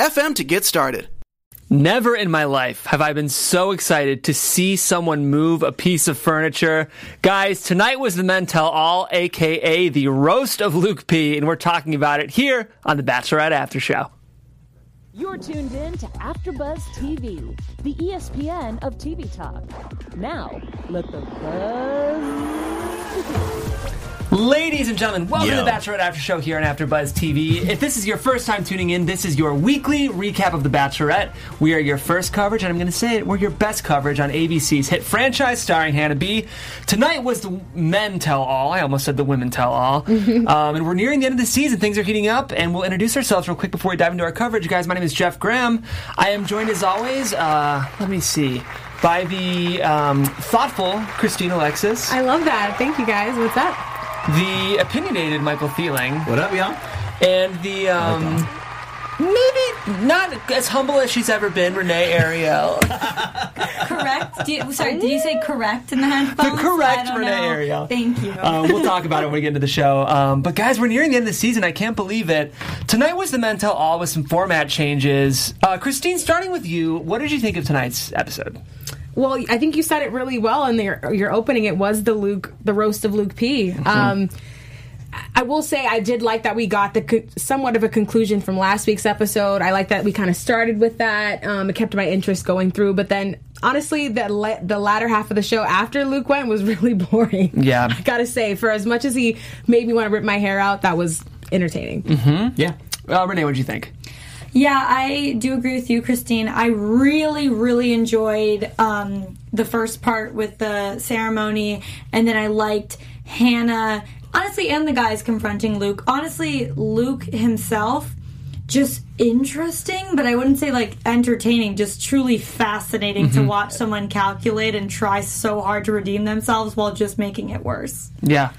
anchor.fm to get started. Never in my life have I been so excited to see someone move a piece of furniture. Guys, tonight was the Men Tell All, aka the roast of Luke P, and we're talking about it here on the Bachelorette After Show. You're tuned in to AfterBuzz TV, the ESPN of TV talk. Now, let the buzz begin. Ladies and gentlemen, welcome Yo. to the Bachelorette After Show here on AfterBuzz TV. If this is your first time tuning in, this is your weekly recap of the Bachelorette. We are your first coverage, and I'm going to say it, we're your best coverage on ABC's hit franchise starring Hannah B. Tonight was the Men Tell All. I almost said the Women Tell All. um, and we're nearing the end of the season. Things are heating up, and we'll introduce ourselves real quick before we dive into our coverage. Guys, my name is Jeff Graham. I am joined as always, uh, let me see, by the um, thoughtful Christine Alexis, I love that. Thank you guys. What's up? The opinionated Michael Thieling, What up, y'all? and the um, maybe not as humble as she's ever been, Renee Ariel. correct? Do you, sorry, did you say correct in the headphones? The correct Renee know. Ariel. Thank you. um, we'll talk about it when we get into the show. Um, but guys, we're nearing the end of the season. I can't believe it. Tonight was the Men Tell All with some format changes. Uh, Christine, starting with you, what did you think of tonight's episode? Well, I think you said it really well in your your opening. It was the Luke, the roast of Luke P. Um, I will say I did like that we got the co- somewhat of a conclusion from last week's episode. I like that we kind of started with that. Um, it kept my interest going through, but then honestly, the la- the latter half of the show after Luke went was really boring. Yeah. I gotta say, for as much as he made me want to rip my hair out, that was entertaining. Yeah. Uh, Renee, what did you think? Yeah, I do agree with you, Christine. I really, really enjoyed um, the first part with the ceremony, and then I liked Hannah, honestly, and the guys confronting Luke. Honestly, Luke himself. Just interesting, but I wouldn't say like entertaining, just truly fascinating to watch someone calculate and try so hard to redeem themselves while just making it worse. Yeah.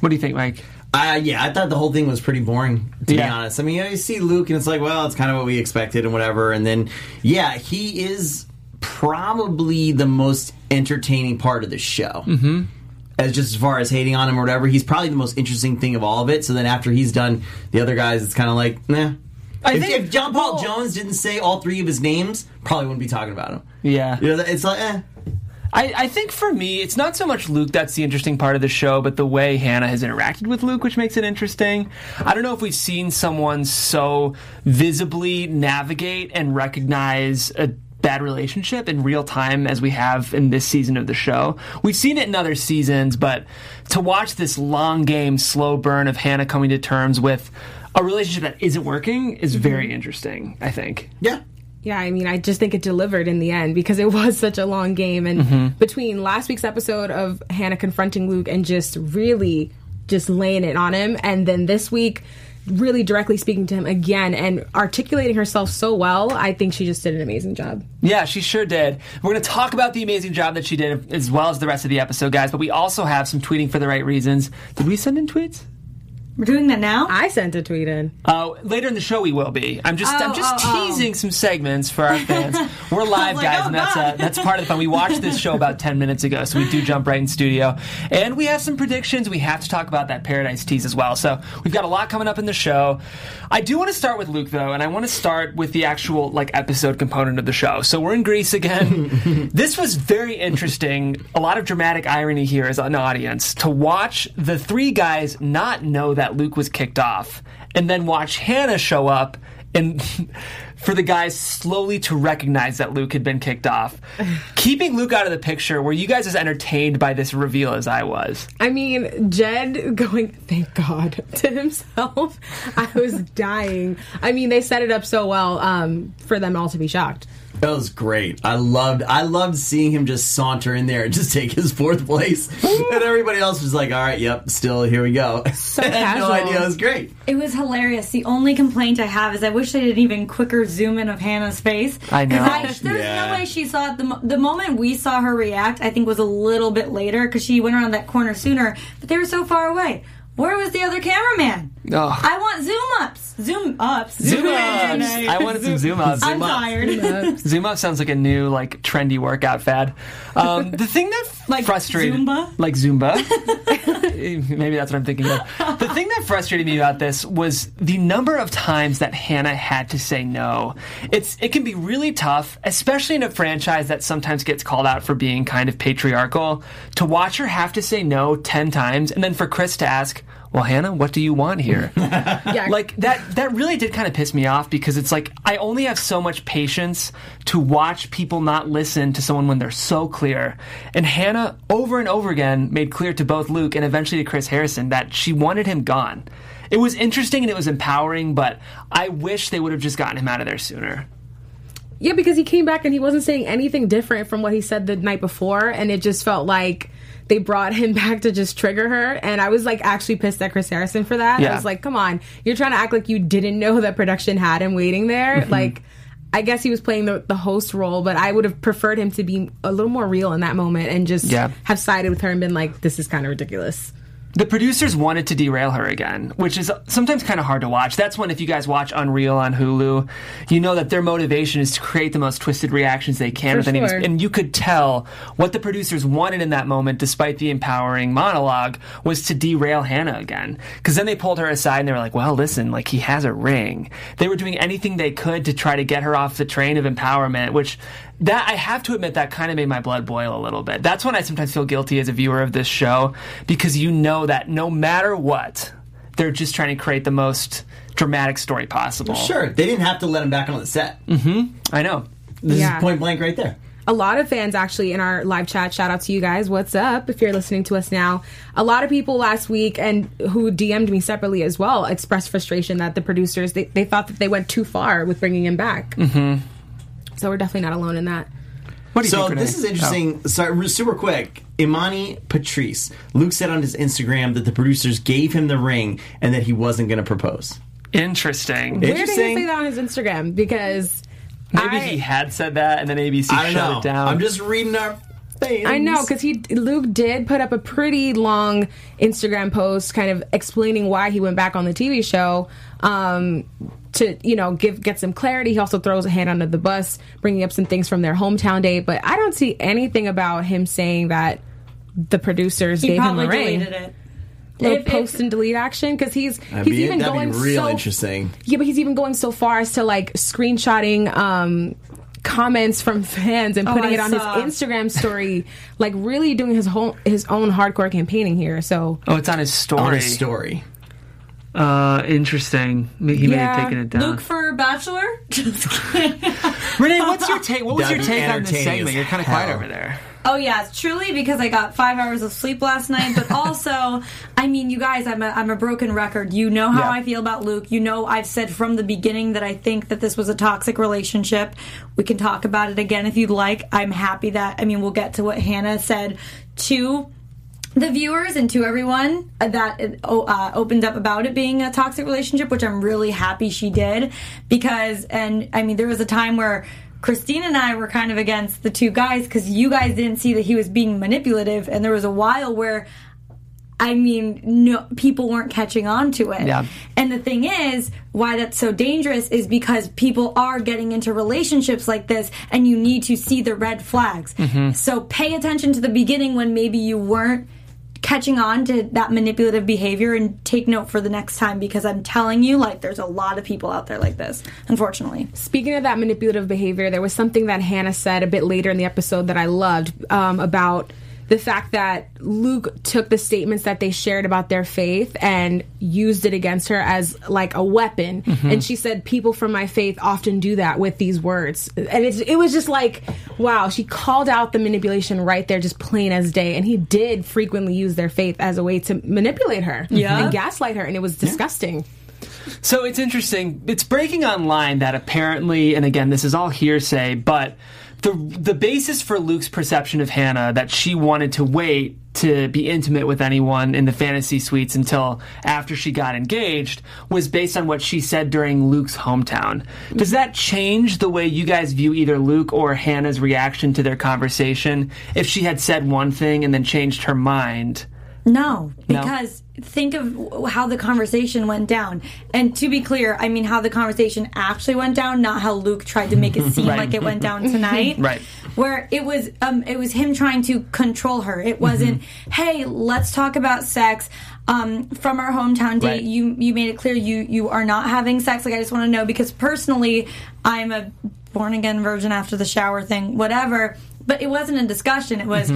What do you think, Mike? Uh, yeah, I thought the whole thing was pretty boring, to be honest. I mean, you, know, you see Luke, and it's like, well, it's kind of what we expected and whatever. And then, yeah, he is probably the most entertaining part of the show. Mm-hmm. As just as far as hating on him or whatever, he's probably the most interesting thing of all of it. So then after he's done, the other guys, it's kind of like, nah. I if, think- if John Paul well- Jones didn't say all three of his names, probably wouldn't be talking about him. Yeah. You know, it's like, eh. I, I think for me, it's not so much Luke that's the interesting part of the show, but the way Hannah has interacted with Luke, which makes it interesting. I don't know if we've seen someone so visibly navigate and recognize a bad relationship in real time as we have in this season of the show. We've seen it in other seasons, but to watch this long game, slow burn of Hannah coming to terms with a relationship that isn't working is mm-hmm. very interesting, I think. Yeah. Yeah, I mean, I just think it delivered in the end because it was such a long game. And mm-hmm. between last week's episode of Hannah confronting Luke and just really just laying it on him, and then this week, really directly speaking to him again and articulating herself so well, I think she just did an amazing job. Yeah, she sure did. We're going to talk about the amazing job that she did as well as the rest of the episode, guys, but we also have some tweeting for the right reasons. Did we send in tweets? We're doing that now? I sent a tweet in. Uh, later in the show, we will be. I'm just, I'm Oh, just oh, oh. teasing some segments for our fans. We're live, like, guys, oh, and that's uh, that's part of the fun. We watched this show about ten minutes ago, so we do jump right in studio, and we have some predictions. We have to talk about that Paradise tease as well. So we've got a lot coming up in the show. I do want to start with Luke though, and I want to start with the actual like episode component of the show. So we're in Greece again. this was very interesting. A lot of dramatic irony here as an audience to watch the three guys not know that Luke was kicked off, and then watch Hannah show up and for the guys slowly to recognize that Luke had been kicked off. Keeping Luke out of the picture, were you guys as entertained by this reveal as I was? I mean, Jed going, thank God, to himself. I was dying. I mean, they set it up so well um, for them all to be shocked. That was great. I loved I loved seeing him just saunter in there and just take his fourth place. and everybody else was like, all right, yep, still here we go. So I had no idea. It was great. It was hilarious. The only complaint I have is I wish they did an even quicker zoom in of Hannah's face. I know. 'Cause there's Yeah. no way she saw it. The, the moment we saw her react, I think was a little bit later because she went around that corner sooner, but they were so far away. Where was the other cameraman? Oh. I want zoom ups. Zoom ups. Zoom in ups. tonight. I wanted some zoom ups. I'm Zoom up. tired. Zoom up sounds like a new like trendy workout fad. Um, the thing that Like frustrated Zumba? like Zumba, maybe that's what I'm thinking of. The thing that frustrated me about this was the number of times that Hannah had to say no. It's it can be really tough, especially in a franchise that sometimes gets called out for being kind of patriarchal. To watch her have to say no ten times, and then for Chris to ask. Well, Hannah, what do you want here? Yeah, like that that really did kind of piss me off because it's like I only have so much patience to watch people not listen to someone when they're so clear. And Hannah over and over again made clear to both Luke and eventually to Chris Harrison that she wanted him gone. It was interesting and it was empowering, but I wish they would have just gotten him out of there sooner. Yeah, because he came back and he wasn't saying anything different from what he said the night before, and it just felt like they brought him back to just trigger her. And I was like actually pissed at Chris Harrison for that. Yeah. I was like, come on, you're trying to act like you didn't know that production had him waiting there. Mm-hmm. Like, I guess he was playing the, the host role, but I would have preferred him to be a little more real in that moment and just Yeah. have sided with her and been like, this is kind of ridiculous. The producers wanted to derail her again, which is sometimes kind of hard to watch. That's when, if you guys watch Unreal on Hulu, you know that their motivation is to create the most twisted reactions they can For with any. sure. And you could tell what the producers wanted in that moment, despite the empowering monologue, was to derail Hannah again. Because then they pulled her aside and they were like, "Well, listen, like he has a ring." They were doing anything they could to try to get her off the train of empowerment, which that I have to admit that kind of made my blood boil a little bit. That's when I sometimes feel guilty as a viewer of this show because you know that no matter what, they're just trying to create the most dramatic story possible. Sure, they didn't have to let him back on the set. I know. This Yeah. is point blank right there. a lot of fans actually in our live chat shout out to you guys what's up if you're listening to us now a lot of people last week and who dm'd me separately as well expressed frustration that the producers they, they thought that they went too far with bringing him back mm-hmm. So we're definitely not alone in that What do you So think? This is interesting. Oh. Sorry, re- super quick. Imani Patrice. Luke said on his Instagram that the producers gave him the ring and that he wasn't going to propose. Oh, interesting. where did he Interesting. say that on his instagram because Maybe I- he had said that, and then ABC I don't shut know. it down. I'm just reading our. Fans. I know because he Luke did put up a pretty long Instagram post, kind of explaining why he went back on the TV show. Um, to you know give get some clarity. He also throws Hannah under the bus, bringing up some things from their hometown date. But I don't see anything about him saying that the producers He gave him probably a ring. deleted it. Little If- if- post and delete action because he's That'd he's be, even that'd going be real so interesting. yeah, but he's even going so far as to like screenshotting um, comments from fans and Oh, putting I it on saw. his Instagram story, like really doing his whole his own hardcore campaigning here. So oh, it's on his story. On his story. Uh, interesting. He may Yeah. have taken it down. Luke for Bachelor? Renee, what's your take? What was That'd your take on this entertaining segment? You're kind of quiet over there. Oh yeah, it's truly because I got five hours of sleep last night. But also, I mean, you guys, I'm a I'm a broken record. You know how Yeah. I feel about Luke. You know I've said from the beginning that I think that this was a toxic relationship. We can talk about it again if you'd like. I'm happy that I mean we'll get to what Hannah said to the viewers and to everyone that it, oh, uh, opened up about it being a toxic relationship, which I'm really happy she did because, and I mean, there was a time where Christine and I were kind of against the two guys because you guys didn't see that he was being manipulative, and there was a while where. I mean, no, people weren't catching on to it. Yeah. And the thing is, why that's so dangerous is because people are getting into relationships like this and you need to see the red flags. Mm-hmm. So pay attention to the beginning when maybe you weren't catching on to that manipulative behavior and take note for the next time because I'm telling you, like, there's a lot of people out there like this, unfortunately. Speaking of that manipulative behavior, there was something that Hannah said a bit later in the episode that I loved um, about the fact that Luke took the statements that they shared about their faith and used it against her as like a weapon. Mm-hmm. And she said, "People from my faith often do that with these words." And it's, it was just like, wow, she called out the manipulation right there, just plain as day. And he did frequently use their faith as a way to manipulate her Yeah. and gaslight her, and it was disgusting. So it's interesting. It's breaking online that apparently, and again, this is all hearsay, but the the basis for Luke's perception of Hannah that she wanted to wait to be intimate with anyone in the fantasy suites until after she got engaged was based on what she said during Luke's hometown. Does that change the way you guys view either Luke or Hannah's reaction to their conversation if she had said one thing and then changed her mind? No, because think of how the conversation went down. And to be clear, I mean how the conversation actually went down, not how Luke tried to make it seem Right. like it went down tonight. Right. Where it was um it was him trying to control her. It wasn't, Mm-hmm. "Hey, let's talk about sex." Um, from our hometown date, Right. you you made it clear you you are not having sex. Like I just want to know because personally, I'm a born again virgin after the shower thing, whatever. But it wasn't a discussion. It was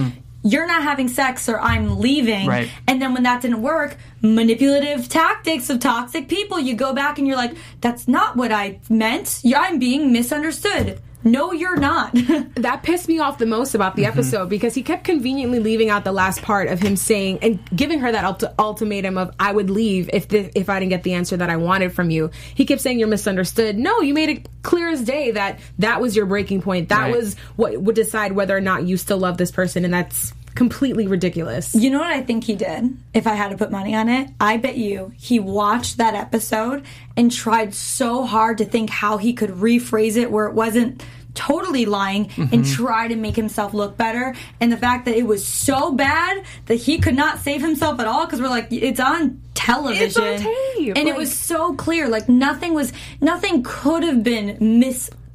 you're not having sex or I'm leaving. Mm-hmm. Right. And then when that didn't work, manipulative tactics of toxic people, you go back and you're like, that's not what I meant. I'm being misunderstood. No, you're not. that pissed me off the most about the episode because he kept conveniently leaving out the last part of him saying and giving her that ulti- ultimatum of I would leave if the, if I didn't get the answer that I wanted from you. He kept saying you're misunderstood. No, you made it clear as day that that was your breaking point. That Right. was what would decide whether or not you still love this person, and that's completely ridiculous. You know what I think he did? If I had to put money on it, I bet you he watched that episode and tried so hard to think how he could rephrase it where it wasn't totally lying and mm-hmm. try to make himself look better. And the fact that it was so bad that he could not save himself at all because we're like, it's on television. It's on tape, And it was so clear. Like nothing was, nothing could have been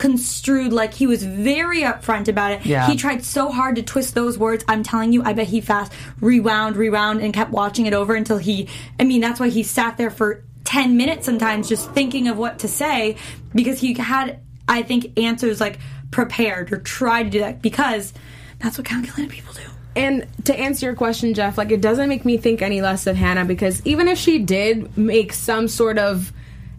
misconstrued. Like he was very upfront about it. Yeah. He tried so hard to twist those words. I'm telling you, I bet he fast rewound, rewound, and kept watching it over until he. I mean, that's why he sat there for ten minutes sometimes just thinking of what to say because he had, I think, answers like prepared or tried to do that because that's what calculated people do. And to answer your question, Jeff, like it doesn't make me think any less of Hannah because even if she did make some sort of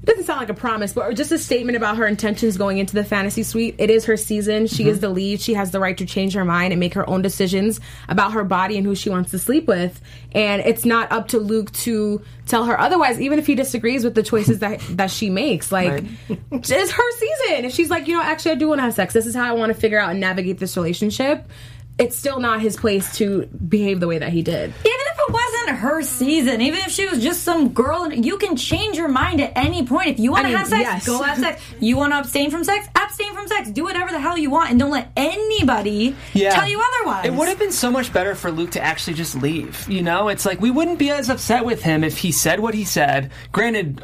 it doesn't sound like a promise, but just a statement about her intentions going into the fantasy suite. It is her season. She is mhm. the lead. She has the right to change her mind and make her own decisions about her body and who she wants to sleep with. And it's not up to Luke to tell her otherwise, even if he disagrees with the choices that that she makes. Like it's her season. If she's like, you know, actually I do want to have sex. This is how I want to figure out and navigate this relationship it's still not his place to behave the way that he did. Even if it wasn't her season, even if she was just some girl, you can change your mind at any point. If you want I to mean, have sex, yes. go have sex. You want to abstain from sex, abstain from sex. Do whatever the hell you want, and don't let anybody tell you otherwise. It would have been so much better for Luke to actually just leave. You know, it's like we wouldn't be as upset with him if he said what he said. Granted,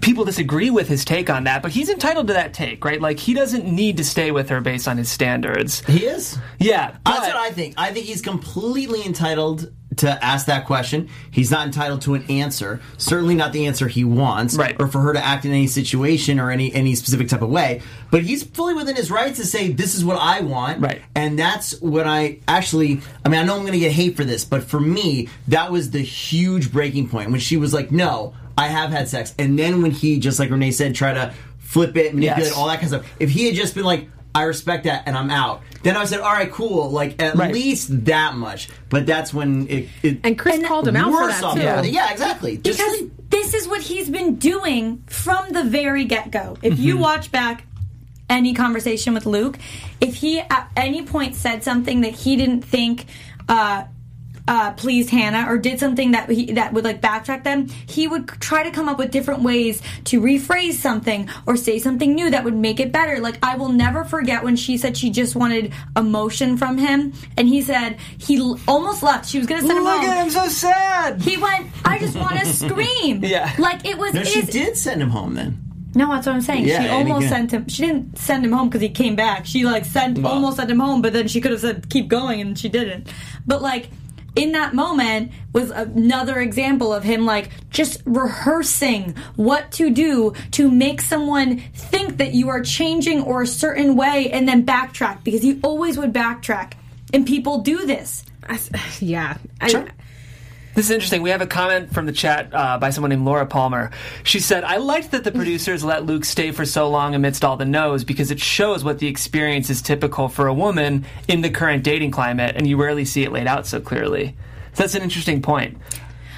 people disagree with his take on that, but he's entitled to that take, right? Like he doesn't need to stay with her based on his standards. He is. Yeah, That's what I think. I think he's completely entitled to ask that question. He's not entitled to an answer. Certainly not the answer he wants, Right. or for her to act in any situation or any any specific type of way. But he's fully within his rights to say, "This is what I want," Right. And that's what I actually. I mean, I know I'm going to get hate for this, but for me, that was the huge breaking point when she was like, "No, I have had sex," and then when he, just like Renee said, try to flip it, manipulate Yes. all that kind of stuff. If he had just been like. I respect that, and I'm out. Then I said, "All right, cool. Like at Right. least that much." But that's when it, it And Chris called him out for that too. about it. Yeah, exactly. Just because leave. this is what he's been doing from the very get go. If you watch back any conversation with Luke, if he at any point said something that he didn't think uh, uh, pleased Hannah or did something that he that would like backtrack them, he would try to come up with different ways to rephrase something or say something new that would make it better. Like I will never forget when she said she just wanted emotion from him, and he said he l- almost left. She was going to send him Look home. at him, so sad. He went, I just want to scream. Yeah. Like it was. No, she is- did send him home then. No, that's what I'm saying. Yeah, she almost again- sent him. She didn't send him home because he came back. She like sent Well. almost sent him home, but then she could have said keep going, and she didn't. But like in that moment was another example of him like just rehearsing what to do to make someone think that you are changing or a certain way, and then backtrack because he always would backtrack, and people do this. Yeah. I, Sure. This is interesting. We have a comment from the chat uh, by someone named Laura Palmer. She said, I liked that the producers let Luke stay for so long amidst all the no's because it shows what the experience is typical for a woman in the current dating climate, and you rarely see it laid out so clearly. So that's an interesting point.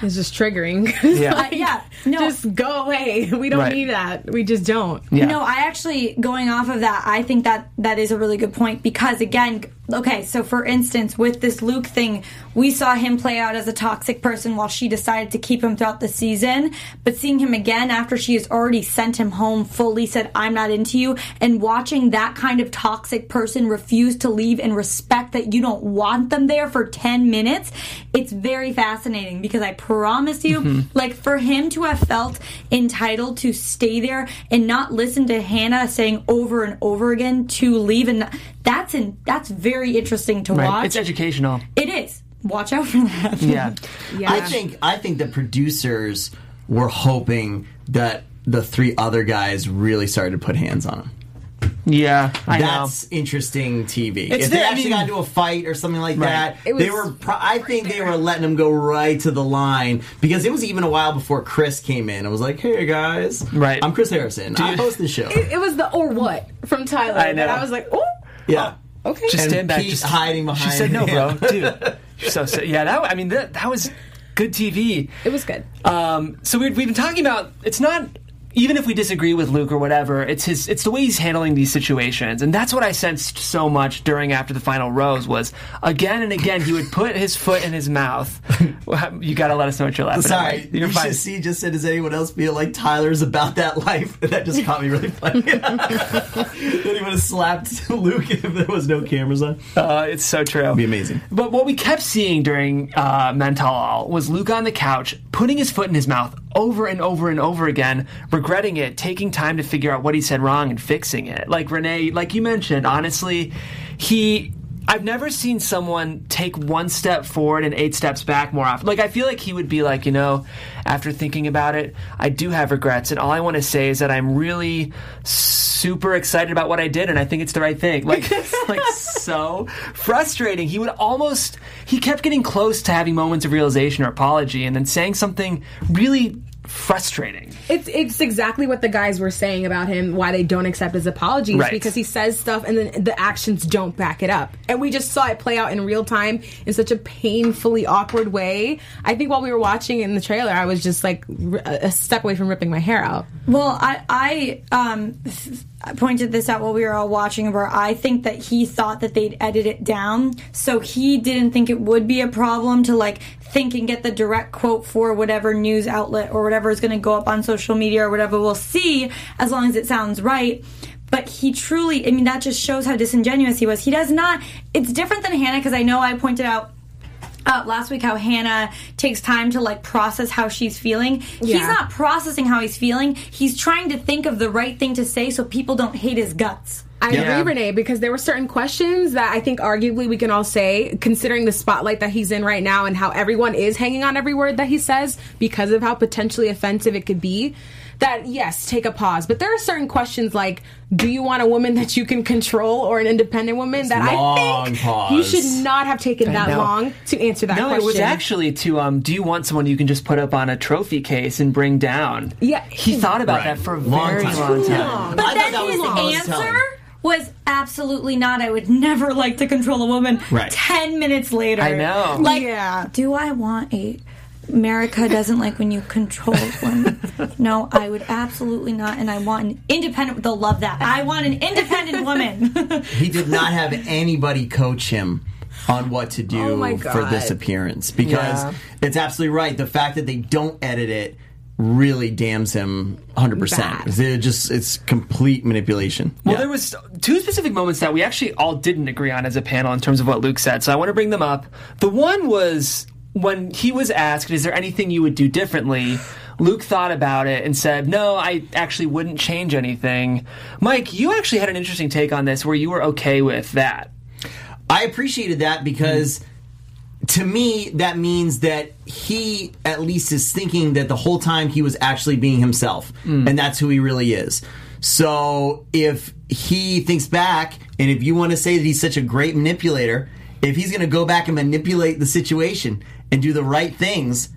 It's just triggering. Yeah. Like, Uh, yeah, no. Just go away. We don't Right. need that. We just don't. Yeah. No, I actually going off of that, I think that that is a really good point because again, okay, so for instance, with this Luke thing, we saw him play out as a toxic person while she decided to keep him throughout the season, but seeing him again after she has already sent him home fully said I'm not into you and watching that kind of toxic person refuse to leave and respect that you don't want them there for 10 minutes, it's very fascinating because I promise you mm-hmm. like for him to have felt entitled to stay there and not listen to Hannah saying over and over again to leave and that's in that's very interesting to Right. watch. It's educational. it is. Watch out for that. Yeah. Yeah. I think I think the producers were hoping that the three other guys really started to put hands on him. Yeah. I know. That's interesting TV. It's if they the- I actually mean- got into a fight or something like Right. that, It they were. Pro- I think they were letting them go right to the line because it was even a while before Chris came in. and was like, "Hey guys, Right. I'm Chris Harrison. I host the show." It was the or what from Tyler. I know. And I was like, oh, yeah, okay. Just And stand back. Pete just hiding behind. She said no, bro, dude. You're so sick. Yeah, that. I mean, that that was good TV. it was good. Um, so we we've been talking about. It's not even if we disagree with Luke or whatever. It's his. It's the way he's handling these situations, and that's what I sensed so much during after the final rose was again and again he would put his foot in his mouth. you got to let us know what you're laughing Sorry, at. You're you fine. should see. Just said, does anyone else feel like Tyler's about that life? that just caught me really funny. that he would have slapped Luke if there was no cameras on. Uh, it's so true. It'd be amazing. But what we kept seeing during uh, Mental was Luke on the couch, putting his foot in his mouth over and over and over again, regretting it, taking time to figure out what he said wrong and fixing it. Like Renee, like you mentioned, honestly, he. I've never seen someone take one step forward and eight steps back more often. Like, I feel like he would be like, you know, after thinking about it, I do have regrets, and all I want to say is that I'm really super excited about what I did, and I think it's the right thing. Like, it's like so frustrating. He would almost, he kept getting close to having moments of realization or apology, and then saying something really frustrating. It's it's exactly what the guys were saying about him. Why they don't accept his apologies Right. because he says stuff and then the actions don't back it up. And we just saw it play out in real time in such a painfully awkward way. I think while we were watching in the trailer, I was just like r- a step away from ripping my hair out. Well, I I um f- I pointed this out while we were all watching where I think that he thought that they'd edit it down, so he didn't think it would be a problem to like think and get the direct quote for whatever news outlet or whatever is going to go up on social media or whatever we'll see as long as it sounds right. But he truly, I mean, that just shows how disingenuous he was. He does not, it's different than Hannah because I know I pointed out uh, last week how Hannah takes time to like process how she's feeling. He's not processing how he's feeling. He's trying to think of the right thing to say so people don't hate his guts. I Yeah. agree, Renee, because there were certain questions that I think arguably we can all say, considering the spotlight that he's in right now and how everyone is hanging on every word that he says because of how potentially offensive it could be. That yes, take a pause. But there are certain questions like, do you want a woman that you can control or an independent woman? that I think pause. you should not have taken that know. long to answer that No, question. it was actually to um. Do you want someone you can just put up on a trophy case and bring down? Yeah. he thought about Right. that for a Long very time. long time. long. But I then that was his the answer telling. Was absolutely not. I would never like to control a woman. Right. Ten minutes later, I know. Like, Yeah. do I want a? America doesn't like when you control women. No, I would absolutely not. And I want an independent. They'll love that. I want an independent woman. He did not have anybody coach him on what to do Oh for this appearance because Yeah. it's absolutely right. The fact that they don't edit it really damns him 100%. Bad. It just it's complete manipulation. Well, Yeah. there was two specific moments that we actually all didn't agree on as a panel in terms of what Luke said. So I want to bring them up. The one was when he was asked, "Is there anything you would do differently?" Luke thought about it and said, "No, I actually wouldn't change anything." Mike, you actually had an interesting take on this, where you were okay with that. I appreciated that because to me that means that he at least is thinking that the whole time he was actually being himself hmm. and that's who he really is. So if he thinks back and if you want to say that he's such a great manipulator, if he's going to go back and manipulate the situation and do the right things,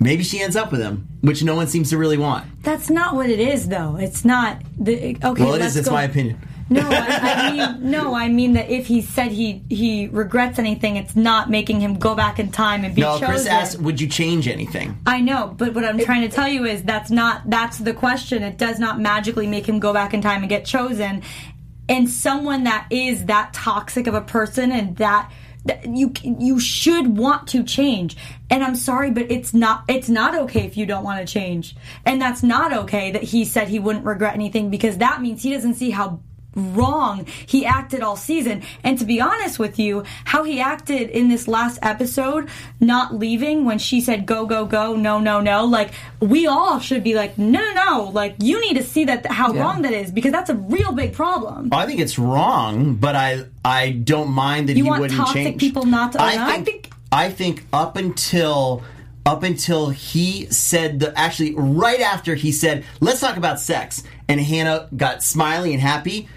maybe she ends up with him, which no one seems to really want. That's not what it is, though. It's not. The, okay, Well, it let's. It's go- my opinion. No, I, I mean no. I mean that if he said he he regrets anything, it's not making him go back in time and be No, chosen. Chris asked, "Would you change anything?" I know, but what I'm trying to tell you is that's not that's the question. It does not magically make him go back in time and get chosen. And someone that is that toxic of a person and that, that you you should want to change. And I'm sorry, but it's not it's not okay if you don't want to change. And that's not okay that he said he wouldn't regret anything because that means he doesn't see how wrong he acted all season. And to be honest with you, how he acted in this last episode, not leaving when she said go go go, no no no, like we all should be like no no no, like you need to see that how wrong that is because that's a real big problem. I think it's wrong, but I I don't mind that You he want wouldn't toxic change. people not to I own think, I think- I think up until up until he said the actually right after he said let's talk about sex and Hannah got smiley and happy,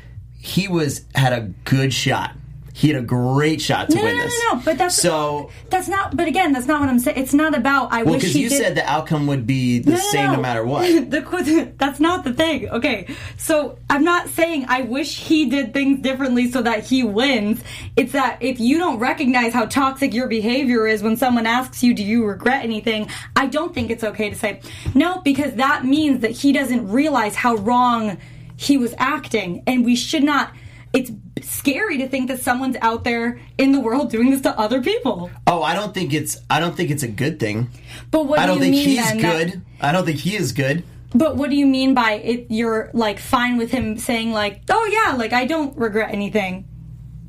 he was had a good shot. He had a great shot to No, no, win no, this. no, no, but that's so. that's not. But again, that's not what I'm saying. It's not about. I Well, wish because you did. said the outcome would be the No, no, same no. matter what. the, that's not the thing. Okay, so I'm not saying I wish he did things differently so that he wins. It's that if you don't recognize how toxic your behavior is when someone asks you, "Do you regret anything?" I don't think it's okay to say no because that means that he doesn't realize how wrong he was acting, and we should not. It's scary to think that someone's out there in the world doing this to other people. Oh, I don't think it's. I don't think it's a good thing. But what I do you think mean he's then that- good. I don't think he is good. But what do you mean by it? You're like fine with him saying like, "Oh yeah, like I don't regret anything."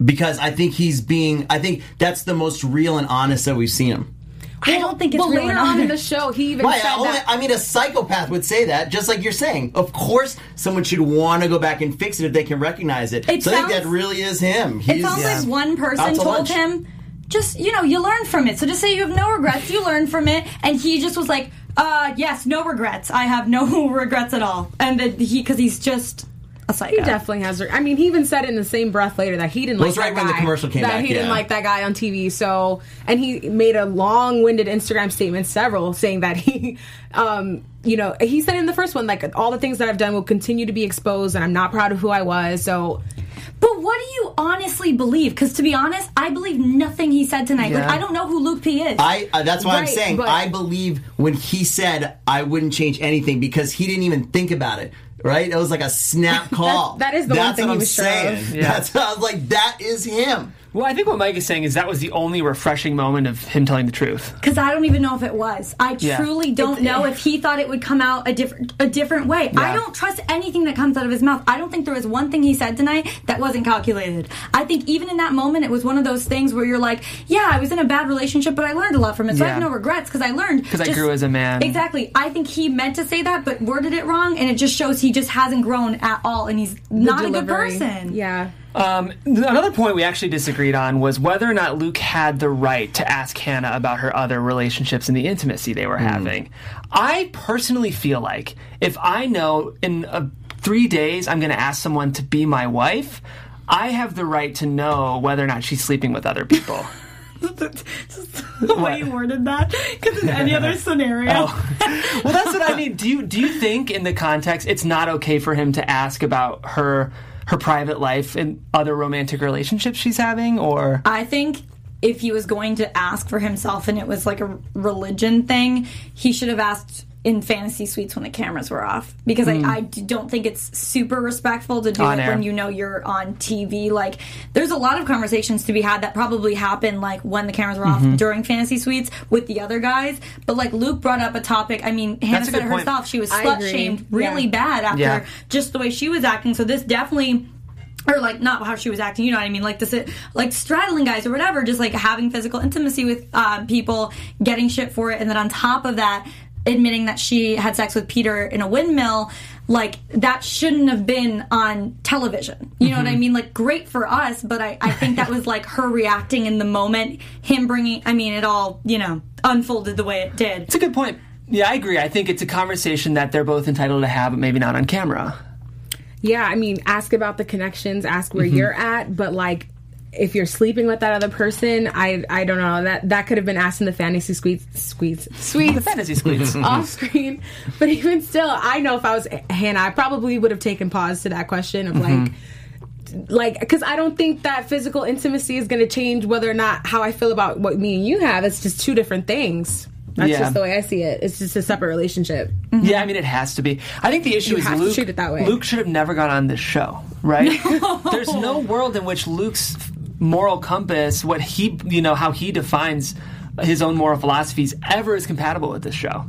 because I think he's being. I think that's the most real and honest that we've seen him. I don't think it's well, real later on in the show, he even Right, said only- that. I mean, a psychopath would say that, just like you're saying. Of course, someone should want to go back and fix it if they can recognize it. It so I think that really is him. It He's- sounds like one person to told lunch. him, just you know, you learn from it. So just say you have no regrets, you learn from it, and he just was like, "Uh, yes, no regrets. I have no regrets at all." And that he, because he's just a psycho. He definitely has. I mean, he even said in the same breath later that he didn't Well, like right that when the guy. commercial came that back, he didn't like that guy on TV. So, and he made a long-winded Instagram statement, several, saying that he, um, you know, he said in the first one like all the things that I've done will continue to be exposed, and I'm not proud of who I was. So, But what do you honestly believe? Because to be honest, I believe nothing he said tonight. Like I don't know who Luke P is. I uh, that's why I'm saying but- I believe when he said I wouldn't change anything because he didn't even think about it. Right? It was like a snap call. that is the one That's thing what he I'm was sure saying. of. Yeah. That's I was like that is him. Well, I think what Mike is saying is that was the only refreshing moment of him telling the truth. Because I don't even know if it was. I Yeah. truly don't It's- know if he thought it would come out a different a different way. I don't trust anything that comes out of his mouth. I don't think there was one thing he said tonight that wasn't calculated. I think even in that moment, it was one of those things where you're like, "Yeah, I was in a bad relationship, but I learned a lot from it, so I have no regrets because I learned because I grew as a man. Exactly. I think he meant to say that, but worded it wrong, and it just shows he just hasn't grown at all, and he's the not a good person. Yeah. Um, another point we actually disagreed on was whether or not Luke had the right to ask Hannah about her other relationships and the intimacy they were having. I personally feel like if I know in uh, three days I'm going to ask someone to be my wife, I have the right to know whether or not she's sleeping with other people. the way you worded that, because in any other scenario. well, that's what I mean. Do you do you think in the context it's not okay for him to ask about her her private life and other romantic relationships she's having, or? I think if he was going to ask for himself and it was like a religion thing, he should have asked in fantasy suites when the cameras were off because I don't think it's super respectful to do On it air. when you know you're on TV. Like, there's a lot of conversations to be had that probably happen like when the cameras were off during fantasy suites with the other guys. But like Luke brought up a topic. I mean, Hannah That's a said it point. herself. She was slut shamed really Yeah. bad after Yeah. just the way she was acting. So this definitely or like not how she was acting, you know what I mean? Like this, like straddling guys or whatever, just like having physical intimacy with uh, people, getting shit for it, and then on top of that, admitting that she had sex with Peter in a windmill. Like that shouldn't have been on television. You know what I mean? Like great for us, but I, I think that was like her reacting in the moment, him bringing. I mean, it all you know unfolded the way it did. It's a good point. Yeah, I agree. I think it's a conversation that they're both entitled to have, but maybe not on camera. Yeah, I mean, ask about the connections, ask Mm-hmm. where you're at, but like if you're sleeping with that other person, I I don't know. That that could have been asked in the fantasy suites suites The fantasy suites. off screen. But even still, I know if I was Hannah, I probably would have taken pause to that question of Mm-hmm. like like because I don't think that physical intimacy is going to change whether or not how I feel about what me and you have. It's just two different things. That's Yeah. just the way I see it. It's just a separate relationship. Yeah, I mean, it has to be. I think the issue You is Luke. treat it that way. Luke should have never got on this show, right? There's no world in which Luke's moral compass, what he, you know, how he defines his own moral philosophies, ever is compatible with this show.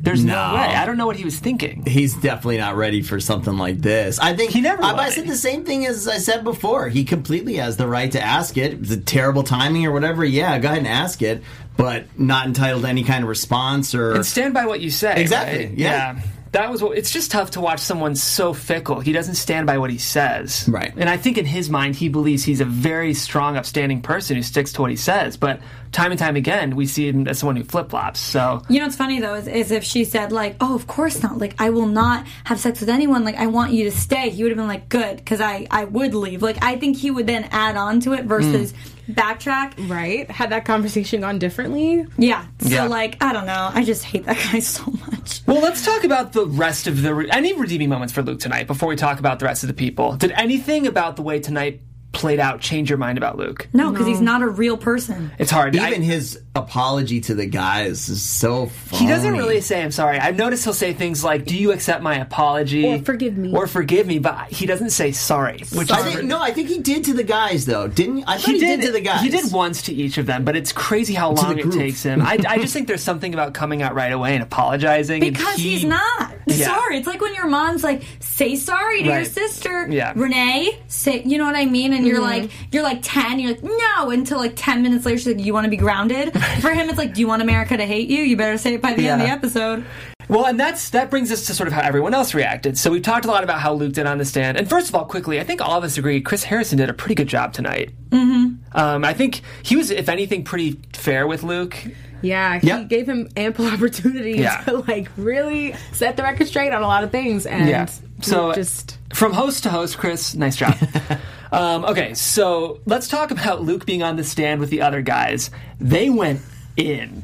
There's no, No. way. I don't know what he was thinking. He's definitely not ready for something like this. I think He never I, I said the same thing as I said before. He completely has the right to ask it. A terrible timing or whatever. Yeah, go ahead and ask it, but not entitled to any kind of response or. And stand by what you say. Exactly, right? yeah. That was what. It's just tough to watch someone so fickle. He doesn't stand by what he says. Right. And I think in his mind, he believes he's a very strong, upstanding person who sticks to what he says. But time and time again, we see him as someone who flip flops. So You know what's funny though is, is if she said like, "Oh, of course not. Like, I will not have sex with anyone. Like, I want you to stay." He would have been like, "Good," because I I would leave. Like, I think he would then add on to it versus mm. backtrack. Right? Had that conversation gone differently? Yeah. So Yeah. like, I don't know. I just hate that guy so much. Well, let's talk about the rest of the re- any redeeming moments for Luke tonight before we talk about the rest of the people. Did anything about the way tonight played out change your mind about Luke? No, because he's not a real person. It's hard. I- even his apology to the guys is so funny. he doesn't really say I'm sorry. I've noticed he'll say things like, "Do you accept my apology?" Or forgive me. Or forgive me, but he doesn't say sorry. Which I think, no, I think he did to the guys though, didn't? I thought he, did, to the guys. He did once to each of them, but it's crazy how long it takes him. I, I just think there's something about coming out right away and apologizing. and Because he- he's not Yeah. sorry. It's like when your mom's like, "Say sorry to your sister, Yeah. Renee." Say, you know what I mean? And you're like, you're like ten. You're like, no. Until like ten minutes later, she's like, "You want to be grounded?" For him, it's like, "Do you want America to hate you? You better say it by the end of the episode." Well, and that's that brings us to sort of how everyone else reacted. So we've talked a lot about how Luke did on the stand. And first of all, quickly, I think all of us agree Chris Harrison did a pretty good job tonight. Mm-hmm. Um, I think he was, if anything, pretty fair with Luke. Yeah, he Yep. gave him ample opportunity Yeah. to like really set the record straight on a lot of things, and Yeah. So just from host to host, Chris, nice job. um, okay, so let's talk about Luke being on the stand with the other guys. They went in.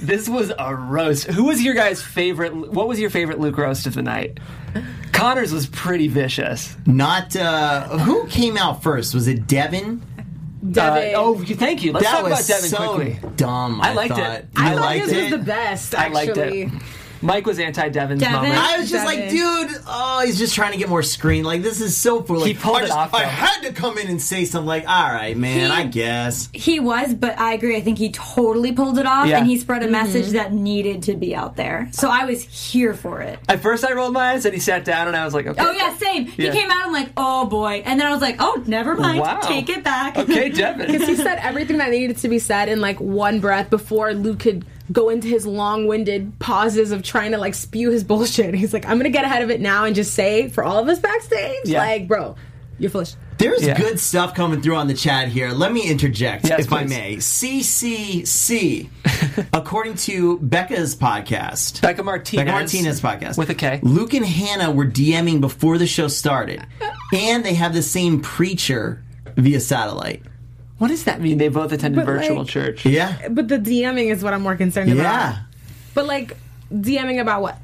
This was a roast. Who was your guys' favorite? What was your favorite Luke roast of the night? Connor's was pretty vicious. Not uh, who came out first? Was it Devin? Devin. Uh, oh, thank you. Let's that talk was about Devin so quickly. dumb. I I, liked thought. it. I, I thought liked his it. was the best. I liked Actually, it. Mike was anti Devin's Devin? moment. I was just like, Devin. dude, oh, he's just trying to get more screen. Like, this is so foolish. He pulled I it just- off, I had to come in and say something like, all right, man, He- I guess. He was, but I agree. I think he totally pulled it off, Yeah. and he spread Mm-hmm. a message that needed to be out there. So I was here for it. At first, I rolled my eyes, and he sat down, and I was like, okay. Oh yeah, same. Yeah. He came out. I'm like, oh boy, and then I was like, oh, never mind. Wow. Take it back. Okay, Devin. because he said everything that needed to be said in like one breath before Luke could go into his long-winded pauses of trying to like spew his bullshit. He's like, I'm gonna get ahead of it now and just say for all of us backstage, Yeah. like, bro, you're foolish. There's Yeah. good stuff coming through on the chat here. Let me interject, Yes, if I please. may. CCC, according to Becca's podcast. Becca Martinez. Becca Martinez podcast. With a K. Luke and Hannah were DMing before the show started. And they have the same preacher via satellite. What does that mean? They both attended But, virtual like- church. Yeah. But the DMing is what I'm more concerned Yeah. about. Yeah. But like DMing about what?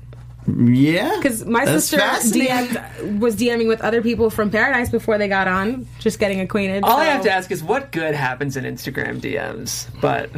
Yeah. Because my That's sister. DM'd, was DMing with other people from Paradise before they got on, just getting acquainted. All I have to ask is what good happens in Instagram DMs? But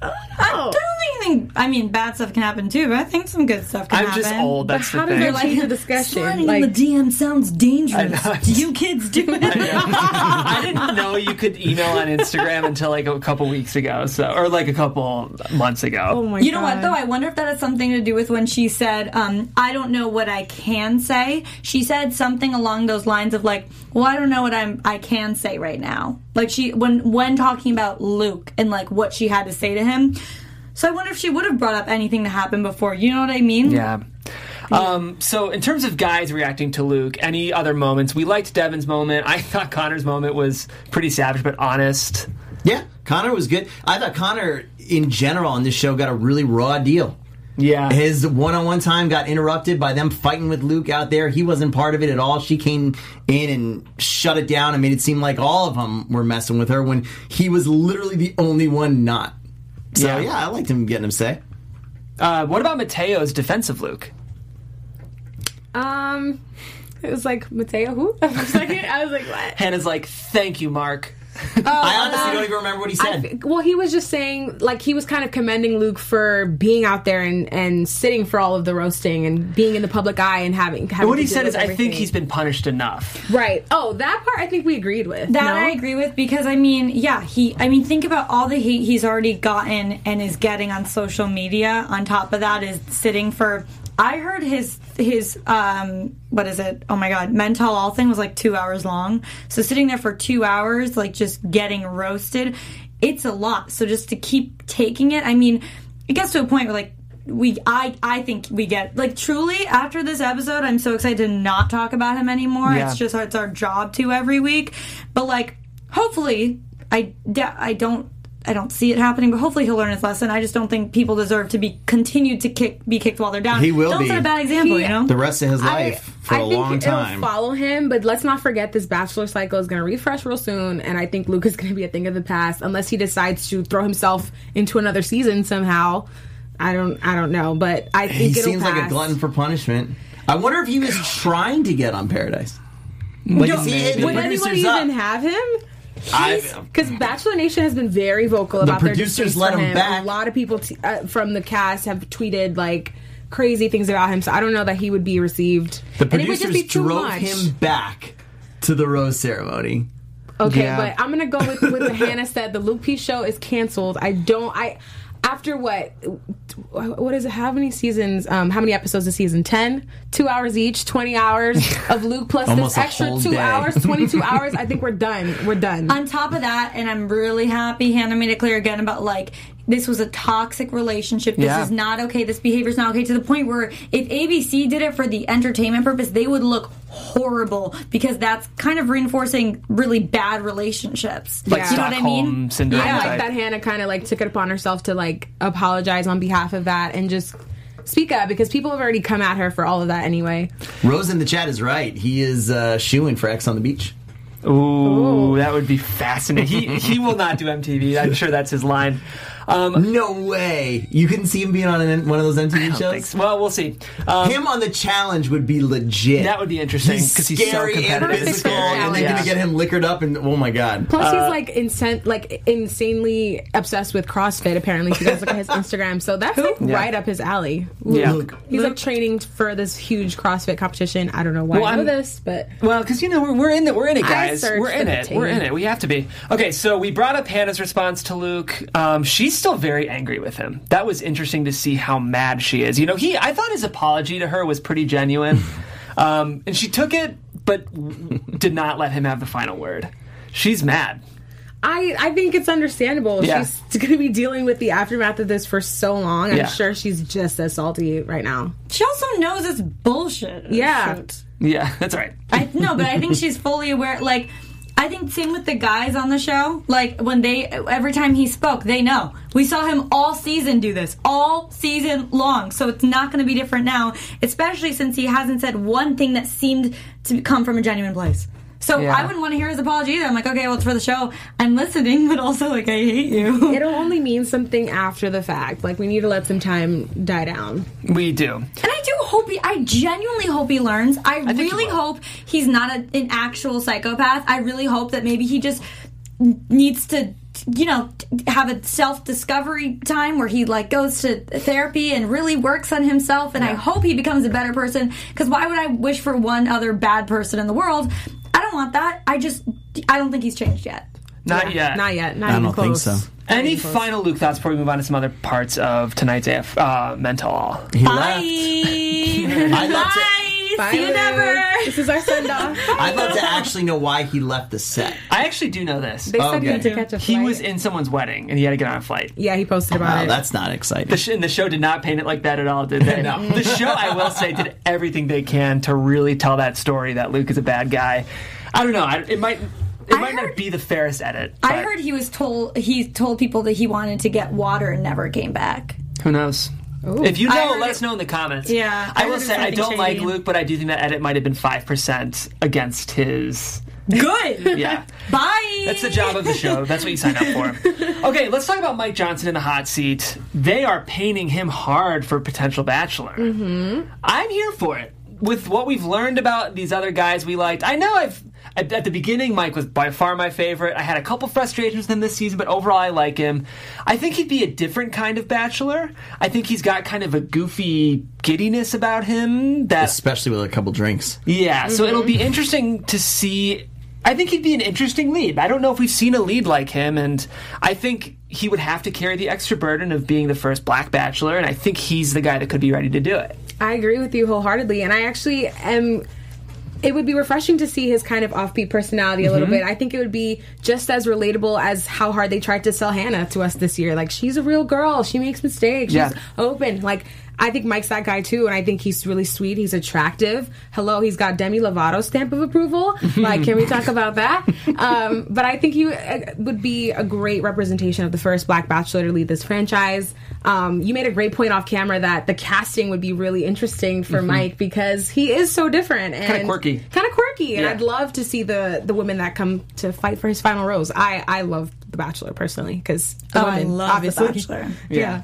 I don't think anything. I mean, bad stuff can happen too, but I think some good stuff can happen. I'm just old. But That's how the does thing. it like the discussion? Sliding Like, in the DM sounds dangerous. I know. Do you kids do it? I didn't know you could email on Instagram until like a couple weeks ago, so or like a couple months ago. oh my You know what though? I wonder if that has something to do with when she said, um, "I don't know what I can say." She said something along those lines of like, "Well, I don't know what I'm I can say right now." Like she when when talking about Luke and like what she had to say to him. So I wonder if she would have brought up anything that happened before. You know what I mean? Yeah. Um, so in terms of guys reacting to Luke, any other moments? We liked Devin's moment. I thought Connor's moment was pretty savage but honest. Yeah. Connor was good. I thought Connor, in general, on this show, got a really raw deal. Yeah. His one-on-one time got interrupted by them fighting with Luke out there. He wasn't part of it at all. She came in and shut it down and made it seem like all of them were messing with her when he was literally the only one not. So Yeah. yeah, I liked him getting him say. Uh, what about Matteo's defense of Luke? Um, It was like Matteo who? I was like, I was like what? Hannah's like, "Thank you, Mark." I honestly don't even remember what he said. f- well, he was just saying, like, he was kind of commending Luke for being out there and, and sitting for all of the roasting and being in the public eye and having. having What to he deal said with is, "I think he's been punished enough." right." Oh, that part I think we agreed with. That no? I agree with because I mean, yeah, he. I mean, think about all the hate he's already gotten and is getting on social media. On top of that, is sitting for. I heard his his um what is it? Oh my god, Men Tell All thing was like two hours long. So sitting there for two hours, like just getting roasted, it's a lot. So just to keep taking it, I mean, it gets to a point where like we I I think we get like truly after this episode I'm so excited to not talk about him anymore. Yeah. It's just it's our job to every week. But like hopefully I I don't I don't see it happening, but hopefully he'll learn his lesson. I just don't think people deserve to be continued to kick be kicked while they're down. He will don't be. set a bad example, He- you know. the rest of his I- life for I a think long it'll time. follow him, but let's not forget this bachelor cycle is going to refresh real soon, and I think Luke is going to be a thing of the past unless he decides to throw himself into another season somehow. I don't, I don't know, but I think He it'll seems like a glutton for punishment. I wonder if he was trying to get on Paradise. Like, if he Would anyone producers up. even have him? I- Because Bachelor Nation has been very vocal about their The producers distaste let for him back. A lot of people t- uh, from the cast have tweeted like crazy things about him, so I don't know that he would be received. the and it would producers just be too drove much. him back to the rose ceremony. Okay, Yeah. but I'm gonna go with with what Hannah said. The Luke P show is canceled. I don't. I after what? What is it? How many seasons? Um, how many episodes a season? Ten. Two hours each. Twenty hours of Luke plus this extra two day. hours. Twenty two hours. I think we're done. We're done. on top of that, and I'm really happy Hannah made it clear again about like this was a toxic relationship. This Yeah. is not okay. This behavior is not okay. To the point where if ABC did it for the entertainment purpose, they would look horrible because that's kind of reinforcing really bad relationships. Like you know what I mean? syndrome I type. like that Hannah kind of like took it upon herself to like apologize on behalf of that and just speak up because people have already come at her for all of that anyway. Rose in the chat is right. He is uh, shooing for Ex on the beach. Ooh, that would be fascinating. He he will not do MTV. I'm sure that's his line. Um, No way. You couldn't see him being on an, one of those MTV shows. thanks. Well, we'll see. Um, Him on the challenge would be legit. That would be interesting, He's 'cause he's so scary and physical, and they're challenge. gonna get him liquored up. And oh my god, Plus, he's like incen- like insanely obsessed with CrossFit. Apparently, if you guys look at his Instagram, so that's like Yeah. right up his alley. Yeah. Luke. he's like training for this huge CrossFit competition. I don't know why Well, I know I'm- this, but Well, because you know we're, we're in it. We're in it, guys. We're in it. the We're in it. We have to be. Okay, so we brought up Hannah's response to Luke. Um, she's still very angry with him. That was interesting to see how mad she is. You know, he. I thought his apology to her was pretty genuine, um, and she took it, but did not let him have the final word. She's mad. I I think it's understandable. Yeah. She's going to be dealing with the aftermath of this for so long. I'm Yeah. sure she's just as salty right now. She also knows it's bullshit. Yeah. Shoot. Yeah, that's right. I no, but I think she's fully aware. Like, I think same with the guys on the show. Like when they every time he spoke, they know we saw him all season do this, all season long. So it's not going to be different now, especially since he hasn't said one thing that seemed to come from a genuine place. So Yeah. I wouldn't want to hear his apology either. I'm like, okay, well, it's for the show. I'm listening, but also like, I hate you. It'll only mean something after the fact. Like we need to let some time die down. We do. And I do hope he, I genuinely hope he learns. I, think he really will. hope he's not a, an actual psychopath. I really hope that maybe he just needs to, you know, have a self discovery time where he like goes to therapy and really works on himself. And I hope he becomes a better person. Because why would I wish for one other bad person in the world? I don't want that. I just, I don't think he's changed yet. Not yet. Not yet. Not I even don't think close. so. Any final Luke thoughts before we move on to some other parts of tonight's AF uh, Men Tell All? he Bye. left. I'd love to- Bye. Bye, See you Luke. never. This is our send off. I'd love to actually know why he left the set. I actually do know this. They said he had to catch a flight. He was in someone's wedding and he had to get on a flight. Yeah, he posted about Wow, it. that's not exciting. The sh- and the show did not paint it like that at all, did they? No. The show, I will say, did everything they can to really tell that story that Luke is a bad guy. I don't know. I, it might. It I might not be the fairest edit. I heard he was told he told people that he wanted to get water and never came back. Who knows? If you know, let it- us know in the comments. Yeah, I, I will say I don't something like. Luke, but I do think that edit might have been five percent against his. Good. Yeah. Bye. That's the job of the show. That's what you sign up for. Okay, let's talk about Mike Johnson in the hot seat. They are painting him hard for potential bachelor. Mm-hmm. I'm here for it. with what we've learned about these other guys we liked, I know I've at, at the beginning Mike was by far my favorite. I had a couple frustrations with him this season, but overall I like him. I think he'd be a different kind of bachelor. I think he's got kind of a goofy giddiness about him that especially with a couple drinks. yeah, so it'll be mm-hmm. interesting to see. I think he'd be an interesting lead. I don't know if we've seen a lead like him, and I think he would have to carry the extra burden of being the first black bachelor, and I think he's the guy that could be ready to do it. I agree with you wholeheartedly, and I actually am. It would be refreshing to see his kind of offbeat personality a little Mm-hmm. bit. I think it would be just as relatable as how hard they tried to sell Hannah to us this year. Like she's a real girl. She makes mistakes. She's Yeah. open. Like I think Mike's that guy too, and I think he's really sweet. He's attractive. Hello, he's got Demi Lovato stamp of approval. like, can we talk about that? Um, but I think he uh, would be a great representation of the first Black Bachelor to lead this franchise. Um, you made a great point off camera that the casting would be really interesting for Mike because he is so different and Kinda quirky. kind of quirky. And Yeah. I'd love to see the the women that come to fight for his final rose. I I love The Bachelor personally because Oh, I love The Bachelor. Yeah.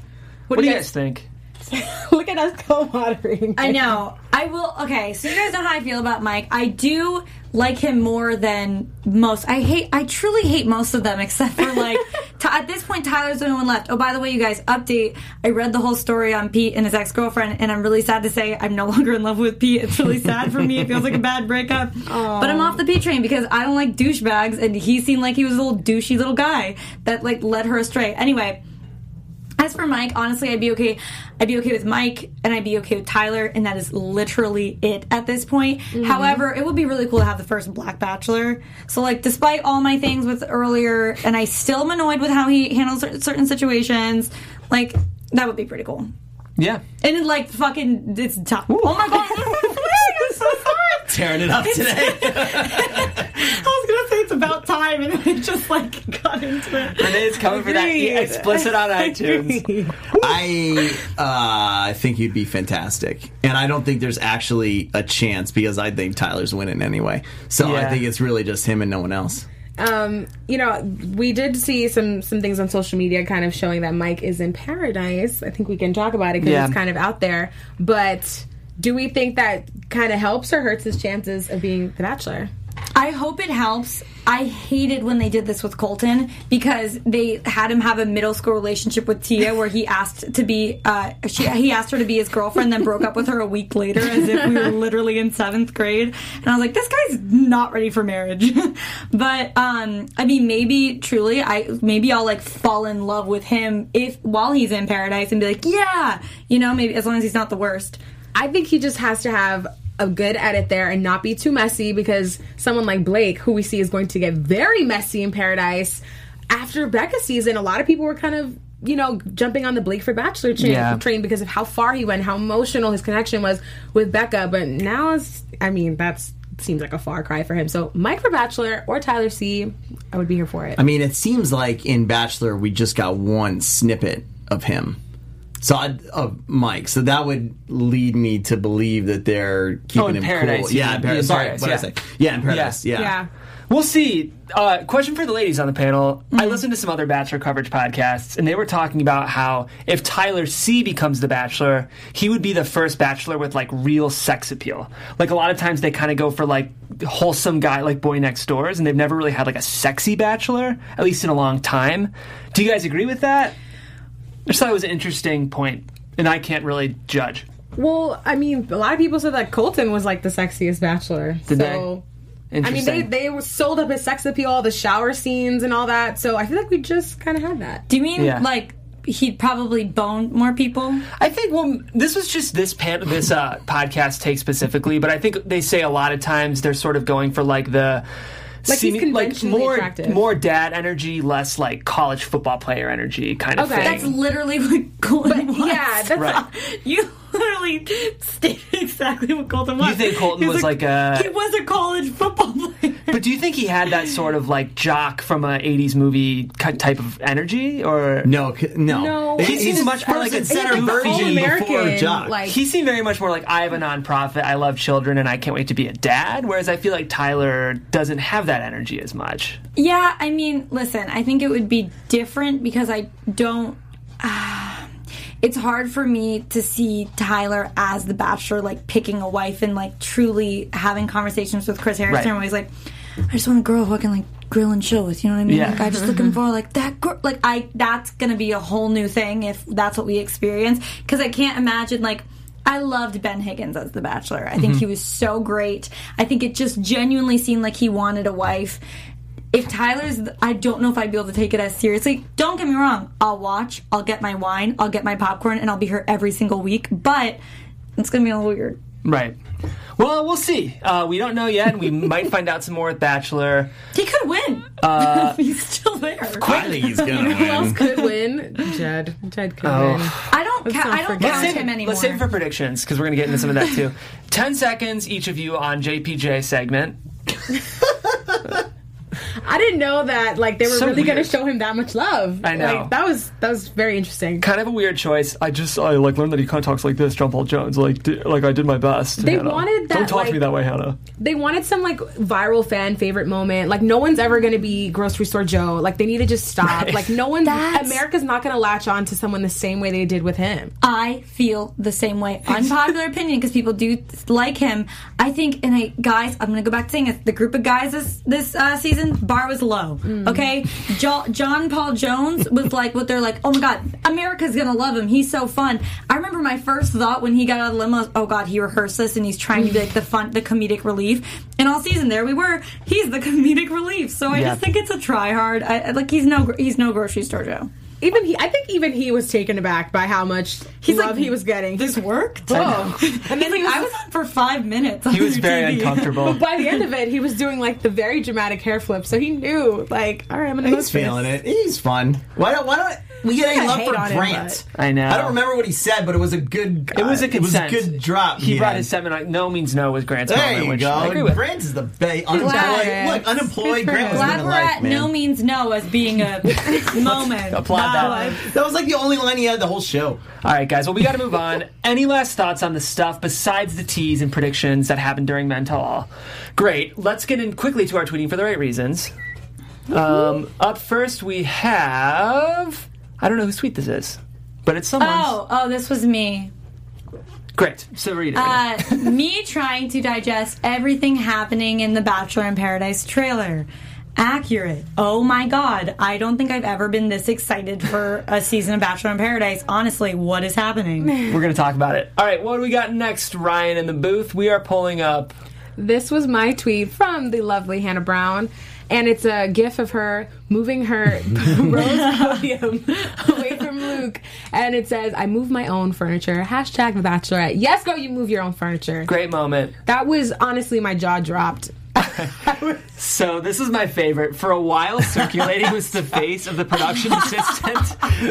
What, do you guys think? Look at us co-moderating. I know. I will. Okay, so you guys know how I feel about Mike. I do like him more than most. I hate. I truly hate most of them, except for like Ty at this point, Tyler's the only one left. Oh, by the way, you guys, update. I read the whole story on Pete and his ex girlfriend, and I'm really sad to say I'm no longer in love with Pete. It's really sad for me. It feels like a bad breakup. But I'm off the Pete train because I don't like douchebags, and he seemed like he was a little douchey little guy that like led her astray. Anyway. As for Mike, honestly, I'd be okay. I'd be okay with Mike, and I'd be okay with Tyler, and that is literally it at this point. Mm-hmm. However, it would be really cool to have the first Black Bachelor. So, like, despite all my things with earlier, and I still am annoyed with how he handles certain situations, like that would be pretty cool. Yeah. And it, like, fucking, it's tough. Oh my god, this is. I'm so sorry. Tearing it up today. I was gonna say it's about time, and then it just like got into it. Renee's coming for that e- explicit on iTunes. I uh, I think you'd be fantastic, and I don't think there's actually a chance because I think Tyler's winning anyway. So I think it's really just him and no one else. um, you know, we did see some some things on social media kind of showing that Mike is in paradise. I think we can talk about it because Yeah. it's kind of out there. But do we think that kind of helps or hurts his chances of being the Bachelor? I hope it helps. I hated when they did this with Colton because they had him have a middle school relationship with Tia, where he asked to be, uh, she, he asked her to be his girlfriend, then broke up with her a week later, as if we were literally in seventh grade. And I was like, this guy's not ready for marriage. but um, I mean, maybe truly, I maybe I'll like fall in love with him if while he's in paradise and be like, yeah, you know, maybe as long as he's not the worst. I think he just has to have a good edit there and not be too messy because someone like Blake, who we see is going to get very messy in Paradise, after Becca's season, a lot of people were kind of you know jumping on the Blake for Bachelor train, Yeah. train because of how far he went, how emotional his connection was with Becca. But now, it's, I mean, that's seems like a far cry for him. So Mike for Bachelor or Tyler C, I would be here for it. I mean, it seems like in Bachelor we just got one snippet of him. So I, of Mike, so that would lead me to believe that they're keeping Oh, in him Paradise, cool. Yeah, in Paradise. Sorry, what yeah. I say? Yeah, in Paradise. Yeah. yeah. We'll see. Uh, question for the ladies on the panel. Mm-hmm. I listened to some other Bachelor coverage podcasts, and they were talking about how if Tyler C becomes the Bachelor, he would be the first Bachelor with like real sex appeal. Like a lot of times they kind of go for like wholesome guy like Boy Next Doors, and they've never really had like a sexy Bachelor, at least in a long time. Do you guys agree with that? I just thought it was an interesting point, and I can't really judge. Well, I mean, a lot of people said that Colton was like the sexiest Bachelor. Did so. I mean, they they were sold up his sex appeal, all the shower scenes and all that. So I feel like we just kind of had that. Do you mean Yeah. like he'd probably bone more people? I think well, this was just this pan, this uh, podcast take specifically, but I think they say a lot of times they're sort of going for like the. Like he's seeming- like conventionally more attractive. more dad energy, less like college football player energy kind of Okay. thing. That's literally what Colton was. yeah, that's- Right. You literally stated exactly what Colton was. You think Colton He was like a- He was a college football player. but do you think he had that sort of like jock from a '80s movie type of energy, or No, no. No, He it's seems much more like a it's center like the version before all-American, Jock. Like, he seemed very much more like I have a nonprofit, I love children, and I can't wait to be a dad. Whereas I feel like Tyler doesn't have that energy as much. Yeah, I mean, listen, I think it would be different because I don't. Uh, it's hard for me to see Tyler as the bachelor, like picking a wife and like truly having conversations with Chris Harrison Right. where he's like, I just want a girl who I can like grill and chill with. You know what I mean? Yeah. Like I just looking for like that girl. Like I, that's gonna be a whole new thing if that's what we experience. Because I can't imagine like. I loved Ben Higgins as the Bachelor. I think mm-hmm. he was so great. I think it just genuinely seemed like he wanted a wife. If Tyler's, I don't know if I'd be able to take it as seriously. Don't get me wrong. I'll watch. I'll get my wine. I'll get my popcorn, and I'll be here every single week. But it's gonna be a little weird. Right. Well, we'll see. Uh, we don't know yet. We might find out some more with Bachelor. He could win. Uh, He's still there. I think he's gonna win. Who else win. could win? Jed. Jed could Oh. win. I don't. Ca- I don't count Save him it- anymore. Let's save it for predictions because we're going to get into some of that too. 10 seconds each of you on JPJ segment. I didn't know that like they were So really going to show him that much love. I know. Like, that was that was very interesting. Kind of a weird choice. I just I like learned that he kind of talks like this, John Paul Jones. Like di- like I did my best. They Hannah. wanted that, Don't talk like- to me that way, Hannah. They wanted some like viral fan favorite moment. Like no one's ever going to be grocery store Joe. Like they need to just stop. Right. Like no one That's- America's not going to latch on to someone the same way they did with him. I feel the same way. Unpopular opinion because people do like him. I think, and I guys, I'm gonna go back to saying it. The group of guys this this uh, season bar was low. Mm. Okay, jo- John Paul Jones was like what they're like. Oh my god, America's gonna love him. He's so fun. I remember my first thought when he got out of the limo. Oh god, he rehearsed this and he's trying to be like the fun, the comedic relief. And all season there we were. He's the comedic relief. So I Yeah. just think it's a try hard. I, I- like he's no he's no grocery store Joe. Even he, I think even he was taken aback by how much He's love like, he was getting. This worked. Whoa. And then like, I was on for five minutes. He was very uncomfortable. by the end of it, he was doing like the very dramatic hair flip, so he knew, like, all right, I'm gonna He's host this. feeling it. He's fun. Why don't Why don't we get a I love for on him, Grant? I know. I don't remember what he said, but it was a good. It was a uh, consent. It was a good drop. He brought had. his seven. No means no was Grant's There moment, you which go. I agree with. Grant is the best. Unemployed. Look, unemployed. Grant was him. Glad living we're life, at man. no means no as being a moment. applaud that. Wow. That was like the only line he had the whole show. All right, guys. Well, we got to move on. Any last thoughts on the stuff besides the teas and predictions that happened during Mental? Great. Let's get in quickly to our tweeting for the right reasons. Um, up first, we have. I don't know whose tweet this is, but it's someone's. Oh, oh, this was me. Great. So read it. Uh, me trying to digest everything happening in the Bachelor in Paradise trailer. Accurate. Oh my god. I don't think I've ever been this excited for a season of Bachelor in Paradise. Honestly, what is happening? We're going to talk about it. All right, what do we got next, Ryan, in the booth? We are pulling up. This was my tweet from the lovely Hannah Brown. And it's a gif of her moving her rose podium away from Luke. And it says, I move my own furniture. Hashtag the bachelorette. Yes, go, you move your own furniture. Great moment. That was honestly my jaw dropped. So this is my favorite. For a while, circulating was the face of the production assistant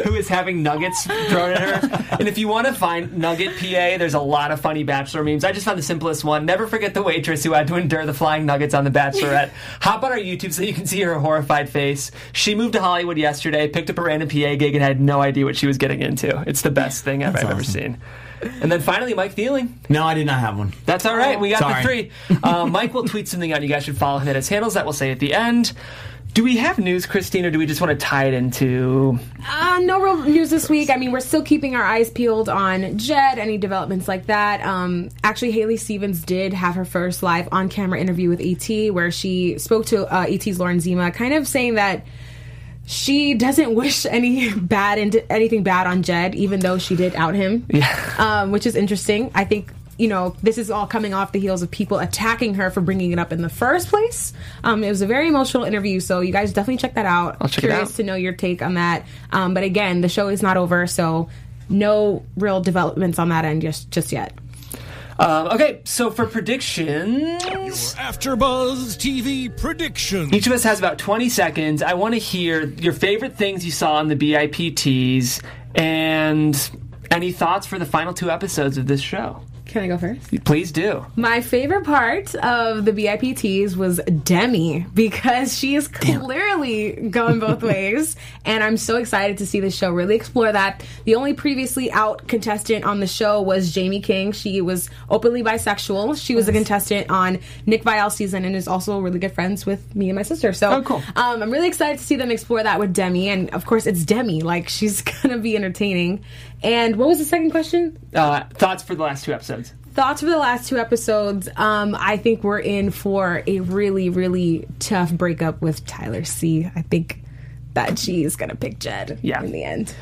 who is having nuggets thrown at her. And if you want to find Nugget PA, there's a lot of funny Bachelor memes. I just found the simplest one. Never forget the waitress who had to endure the flying nuggets on the Bachelorette. Hop on our YouTube so you can see her horrified face. She moved to Hollywood yesterday, picked up a random PA gig, and had no idea what she was getting into. It's the best thing I've, I've ever seen. And then finally, Mike Feeling. No, I did not have one. That's all right. We got Sorry. the three. Uh, Mike will tweet something out. You guys should follow him at his handles. That we'll say at the end. Do we have news, Christine, or do we just want to tie it into? Uh, no real news this week. I mean, we're still keeping our eyes peeled on Jed, any developments like that. Um, actually, Haley Stevens did have her first live on camera interview with ET, where she spoke to uh, ET's Lauren Zima, kind of saying that she doesn't wish any bad into anything bad on Jed, even though she did out him. Yeah. um, which is interesting. I think you know this is all coming off the heels of people attacking her for bringing it up in the first place. Um, it was a very emotional interview, so you guys definitely check that out. I'll check it Curious out. to know your take on that. Um, but again, the show is not over, so no real developments on that end just just yet. Um, okay, so for predictions, your AfterBuzz TV predictions. each of us has about 20 seconds. I want to hear your favorite things you saw on the BIPTs and any thoughts for the final two episodes of this show. Can I go first? Please do. My favorite part of the VIP teas was Demi because she is clearly going both ways, and I'm so excited to see the show really explore that. The only previously out contestant on the show was Jaimi King. She was openly bisexual. She was a contestant on Nick Viall's season and is also really good friends with me and my sister. So, Oh, cool. um, I'm really excited to see them explore that with Demi, and of course, it's Demi. Like she's gonna be entertaining. And what was the second question? Uh, thoughts for the last two episodes? Thoughts for the last two episodes um, i think we're in for a really really tough breakup with tyler c i think that she's gonna pick jed Yeah. in the end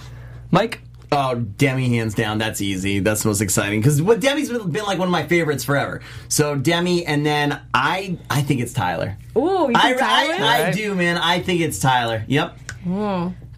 Mike? Oh, Demi, hands down. That's easy. That's the most exciting because what Demi's been, been like one of my favorites forever. So Demi, and then I, I think it's Tyler. Ooh, you I, Tyler? I, I Right. do, man. I think it's Tyler. Yep.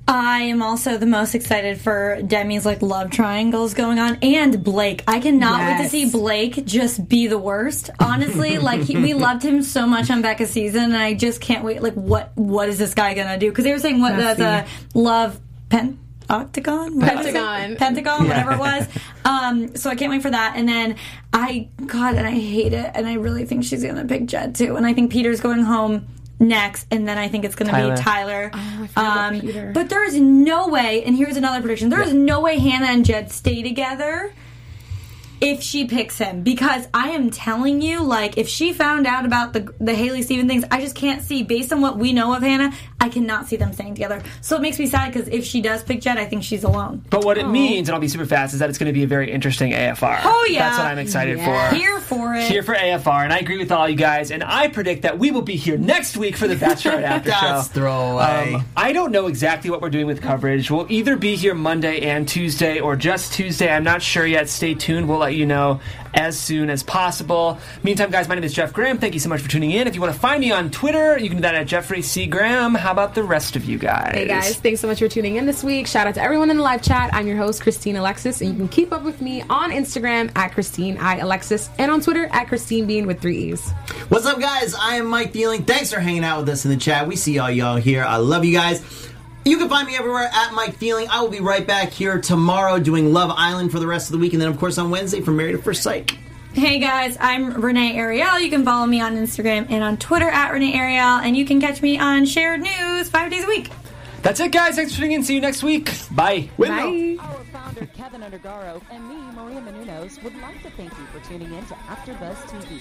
I am also the most excited for Demi's like love triangles going on and Blake. I cannot wait to see Blake just be the worst. Honestly, like he, we loved him so much on Becca's season, and I just can't wait. Like, what what is this guy gonna do? Because they were saying what Let's the, the love pen. Octagon, What? Pentagon. Pentagon, whatever it was. Um, so I can't wait for that. And then I, God, and I hate it. And I really think she's gonna pick Jed too. And I think Peter's going home next. And then I think it's gonna be Tyler. I forgot about Um, but there is no way, and here's another prediction: there is no way Hannah and Jed stay together if she picks him. Because I am telling you, like, if she found out about the the Haley Steven things, I just can't see. Based on what we know of Hannah, I cannot see them staying together. So it makes me sad because if she does pick Jed, I think she's alone. But what it means, and I'll be super fast, is that it's going to be a very interesting AFR. Oh, yeah. That's what I'm excited Yeah. for. Here for it. Here for AFR, and I agree with all you guys. And I predict that we will be here next week for the Bachelorette After That's Show. throwaway. Um, I don't know exactly what we're doing with coverage. We'll either be here Monday and Tuesday, or just Tuesday. I'm not sure yet. Stay tuned. We'll let you know as soon as possible. Meantime, guys, my name is Jeff Graham. Thank you so much for tuning in. If you want to find me on Twitter, you can do that at Jeffrey C. Graham. How about the rest of you guys? Hey guys, thanks so much for tuning in this week. Shout out to everyone in the live chat. I'm your host, Christine Alexis, and you can keep up with me on Instagram at Christine I Alexis and on Twitter at Christine Bean with three E's. What's up, guys? I am Mike Dealing. Thanks for hanging out with us in the chat. We see all y'all here. I love you guys. You can find me everywhere at Mike Feeling. I will be right back here tomorrow doing Love Island for the rest of the week, and then, of course, on Wednesday for Married at First Sight. Hey guys, I'm Renee Ariel. You can follow me on Instagram and on Twitter at Renee Ariel, and you can catch me on Shared News five days a week. That's it, guys. Thanks for tuning in. See you next week. Bye. Bye. Our founder Kevin Undergaro and me, Maria Menounos, would like to thank you for tuning in to AfterBuzz TV.